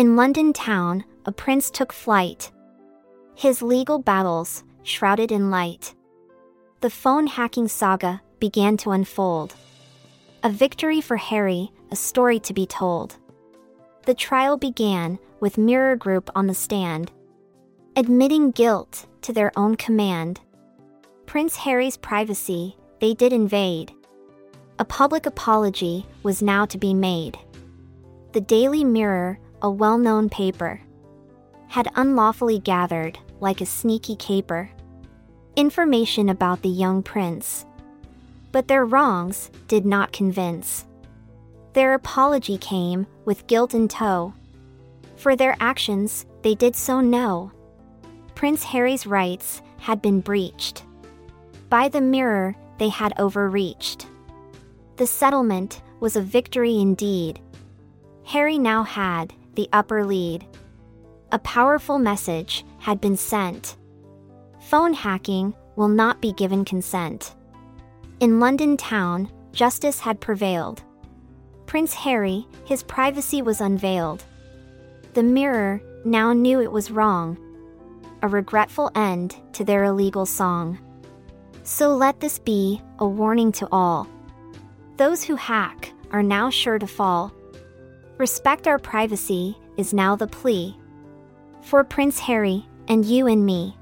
In London town, a prince took flight. His legal battles, shrouded in light. The phone hacking saga began to unfold. A victory for Harry, a story to be told. The trial began with Mirror Group on the stand, admitting guilt to their own command. Prince Harry's privacy they did invade. A public apology was now to be made. The Daily Mirror, a well known paper, had unlawfully gathered, like a sneaky caper, information about the young prince. But their wrongs did not convince. Their apology came with guilt in tow. For their actions, they did so know. Prince Harry's rights had been breached. By the mirror, they had overreached. The settlement was a victory indeed. Harry now had the upper lead. A powerful message had been sent. Phone hacking will not be given consent. In London town, justice had prevailed. Prince Harry, his privacy was unveiled. The mirror now knew it was wrong. A regretful end to their illegal song. So let this be a warning to all. Those who hack are now sure to fall. Respect our privacy is now the plea. For Prince Harry and you and me.